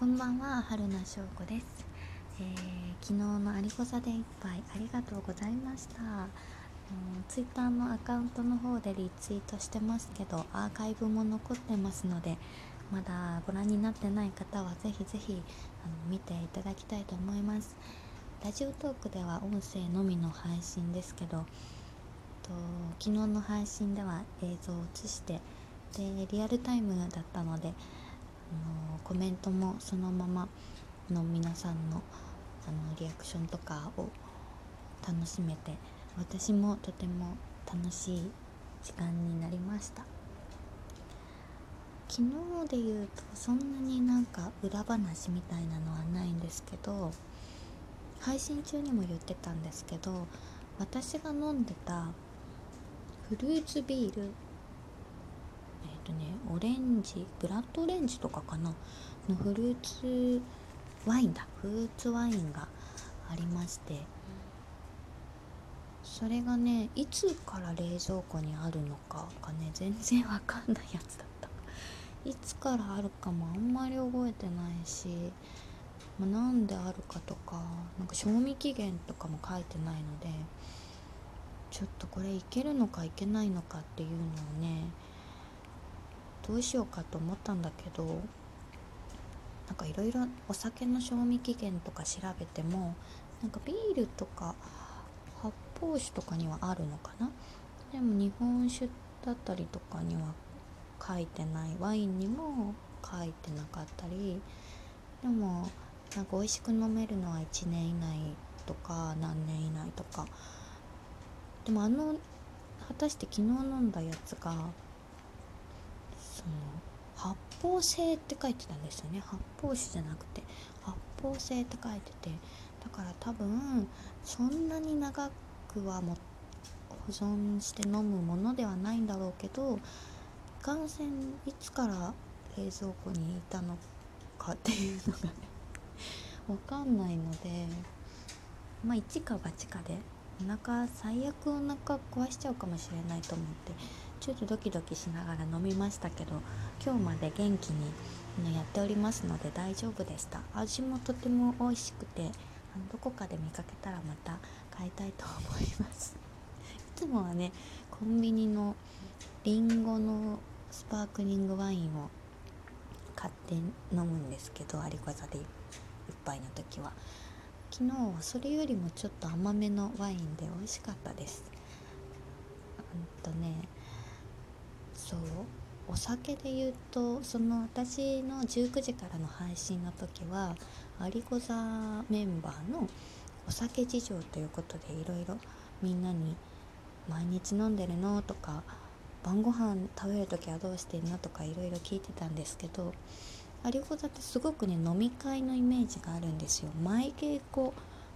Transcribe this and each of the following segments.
こんばんは春名翔子です、えー、昨日のアリゴザで一杯ありがとうございました。ツイッターのアカウントの方でリツイートしてますけどアーカイブも残ってますのでまだご覧になってない方はぜひぜひあの見ていただきたいと思います。ラジオトークでは音声のみの配信ですけどと昨日の配信では映像を映してでリアルタイムだったのであのコメントもそのままの皆さんのあのリアクションとかを楽しめて私もとても楽しい時間になりました。昨日で言うとそんなになんか裏話みたいなのはないんですけど配信中にも言ってたんですけど私が飲んでたフルーツビールとねオレンジブラッドオレンジとかかな。のフルーツワインだ。フルーツワインがありまして。それがねいつから冷蔵庫にあるのかがね全然わかんないやつだった。いつからあるかもあんまり覚えてないし、ま、なんであるかとかなんか賞味期限とかも書いてないのでちょっとこれいけるのかいけないのかっていうのをねどうしようかと思ったんだけどなんかいろいろお酒の賞味期限とか調べてもなんかビールとか発泡酒とかにはあるのかな？でも日本酒だったりとかには書いてないワインにも書いてなかったりでもなんか美味しく飲めるのは1年以内とか何年以内とか。でもあの果たして昨日飲んだやつがその発泡性って書いてたんですよね。発泡酒じゃなくて発泡性って書いててだから多分そんなに長くはも保存して飲むものではないんだろうけどいかんせんいつから冷蔵庫にいたのかっていうのがね 分かんないのでまあ一か八かでお腹最悪お腹壊しちゃうかもしれないと思ってちょっとドキドキしながら飲みましたけど今日まで元気にやっておりますので大丈夫でした。味もとても美味しくてどこかで見かけたらまた買いたいと思います。いつもはねコンビニのりんごのスパークリングワインを買って飲むんですけど有りザで一杯の時は。昨日はそれよりもちょっと甘めのワインで美味しかったです。うんとねお酒で言うとその私の19時からの配信の時は有りご座メンバーのお酒事情ということでいろいろみんなに「毎日飲んでるの?」とか「晩ご飯食べる時はどうしてんの?」とかいろいろ聞いてたんですけど有りご座ってすごくね飲み会のイメージがあるんですよ。毎稽古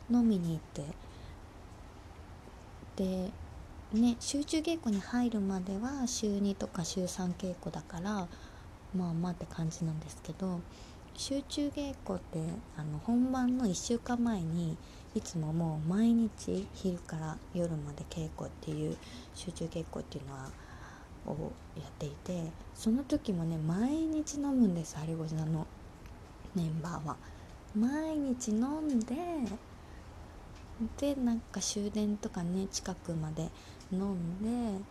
飲みに行ってでね集中稽古に入るまでは週2とか週3稽古だからまあまあって感じなんですけど集中稽古ってあの本番の1週間前にいつももう毎日昼から夜まで稽古っていう集中稽古っていうのはをやっていてその時もね毎日飲むんです有子座のメンバーは。毎日飲んででなんか終電とかね近くまで飲んで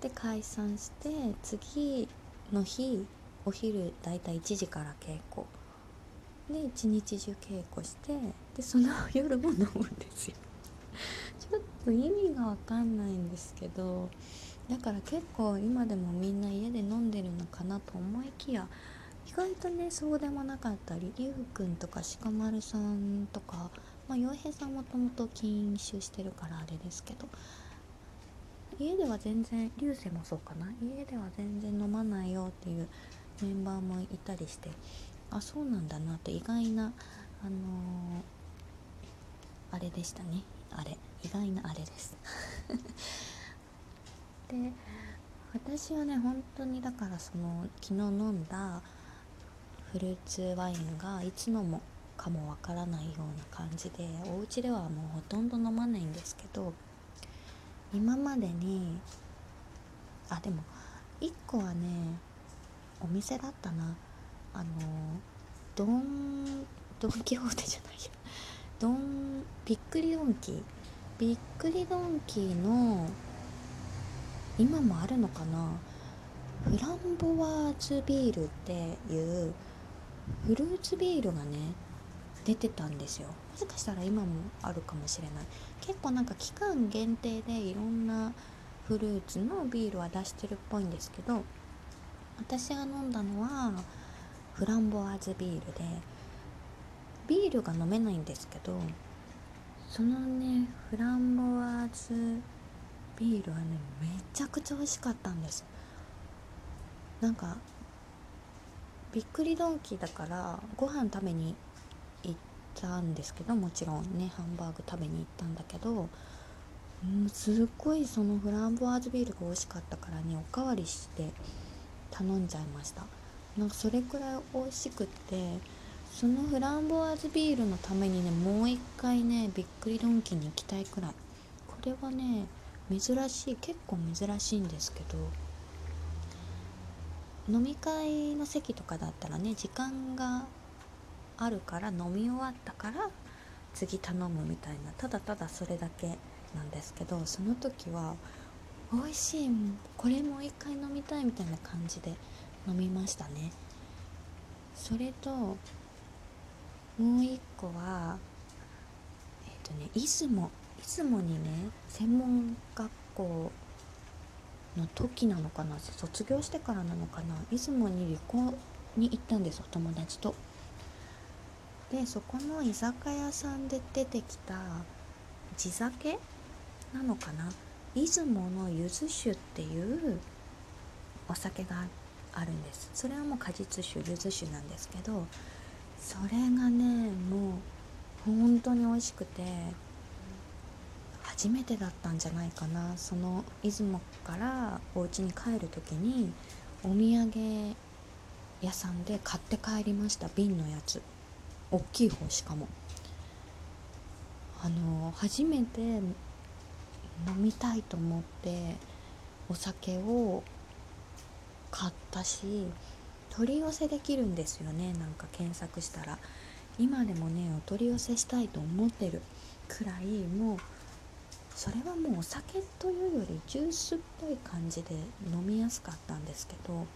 で解散して次の日お昼だいたい1時から稽古。で一日中稽古してでその夜も飲むんですよ。ちょっと意味が分かんないんですけどだから結構今でもみんな家で飲んでるのかなと思いきや意外とねそうでもなかったりりゅうくんとか鹿丸さんとかまあ洋平さんもともと禁酒してるからあれですけど家では全然流星もそうかな？家では全然飲まないよっていうメンバーもいたりしてあそうなんだなって意外なあのー、あれでしたね。あれ。意外なあれです。で私はね本当にだからその昨日飲んだフルーツワインがいつのもかもわからないような感じでお家ではもうほとんど飲まないんですけど今までにあでも1個はねお店だったな。あのドンドン・キホーテじゃないよドンびっくりドンキ。びっくりドンキーの今もあるのかな。フランボワーズビールっていうフルーツビールがね出てたんですよ。もしかしたら今もあるかもしれない。結構なんか期間限定でいろんなフルーツのビールは出してるっぽいんですけど私が飲んだのはフランボワーズビールでビールが飲めないんですけどそのねフランボワーズビールはねめちゃくちゃ美味しかったんです。なんかびっくりドンキーだからご飯食べにたんですけどもちろんねハンバーグ食べに行ったんだけどうんすっごいそのフランボワーズビールが美味しかったからねおかわりして頼んじゃいました。なんかそれくらい美味しくってそのフランボワーズビールのためにねもう一回ねびっくりドンキーに行きたいくらい。これはね珍しい結構珍しいんですけど飲み会の席とかだったらね時間があるから飲み終わったから次頼むみたいなただただそれだけなんですけどその時は美味しいこれもう一回飲みたいみたいな感じで飲みましたね。それともう一個はえっ、ー、とね出雲出雲にね専門学校の時なのかな卒業してからなのかな出雲に旅行に行ったんですお友達と。でそこの居酒屋さんで出てきた地酒なのかな？出雲のゆず酒っていうお酒があるんです。それはもう果実酒ゆず酒なんですけどそれがねもう本当に美味しくて初めてだったんじゃないかな。その出雲からお家に帰る時にお土産屋さんで買って帰りました。瓶のやつ。大きい方しかも。あの初めて飲みたいと思ってお酒を買ったし取り寄せできるんですよね。なんか検索したら。今でもねお取り寄せしたいと思ってるくらいもうそれはもうお酒というよりジュースっぽい感じで飲みやすかったんですけど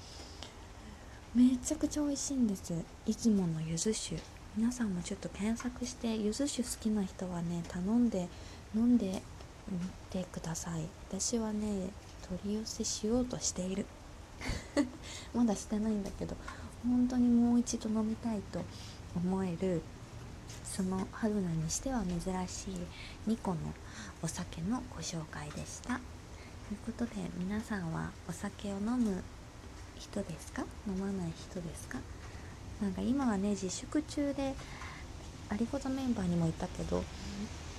めちゃくちゃ美味しいんです。出雲のゆず酒。皆さんもちょっと検索してゆず酒好きな人はね頼んで飲んでみてください。私はね取り寄せしようとしている。まだしてないんだけど本当にもう一度飲みたいと思えるその春菜にしては珍しい2個のお酒のご紹介でした。ということで皆さんはお酒を飲む人ですか？飲まない人ですか？なんか今はね自粛中でありごとメンバーにもいたけど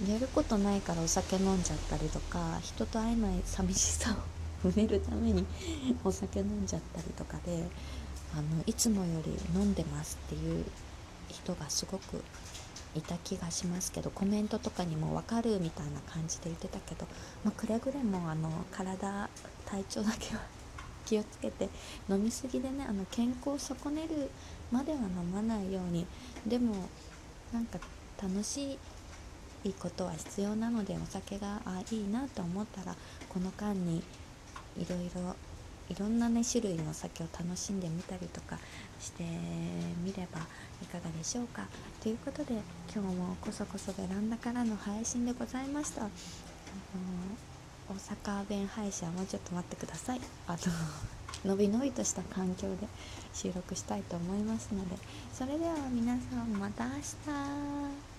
やることないからお酒飲んじゃったりとか人と会えない寂しさを 埋めるためにお酒飲んじゃったりとかであのいつもより飲んでますっていう人がすごくいた気がしますけどコメントとかにも分かるみたいな感じで言ってたけど、まあ、くれぐれもあの体体調だけは 気をつけて飲みすぎでねあの健康を損ねるまでは飲まないように。でもなんか楽しいことは必要なのでお酒があいいなと思ったらこの間にいろいろいろんなね種類のお酒を楽しんでみたりとかしてみればいかがでしょうか。ということで今日もこそこそベランダからの配信でございました。あの大阪弁配信はもうちょっと待ってください。あののびのびとした環境で収録したいと思いますのでそれでは皆さんまた明日。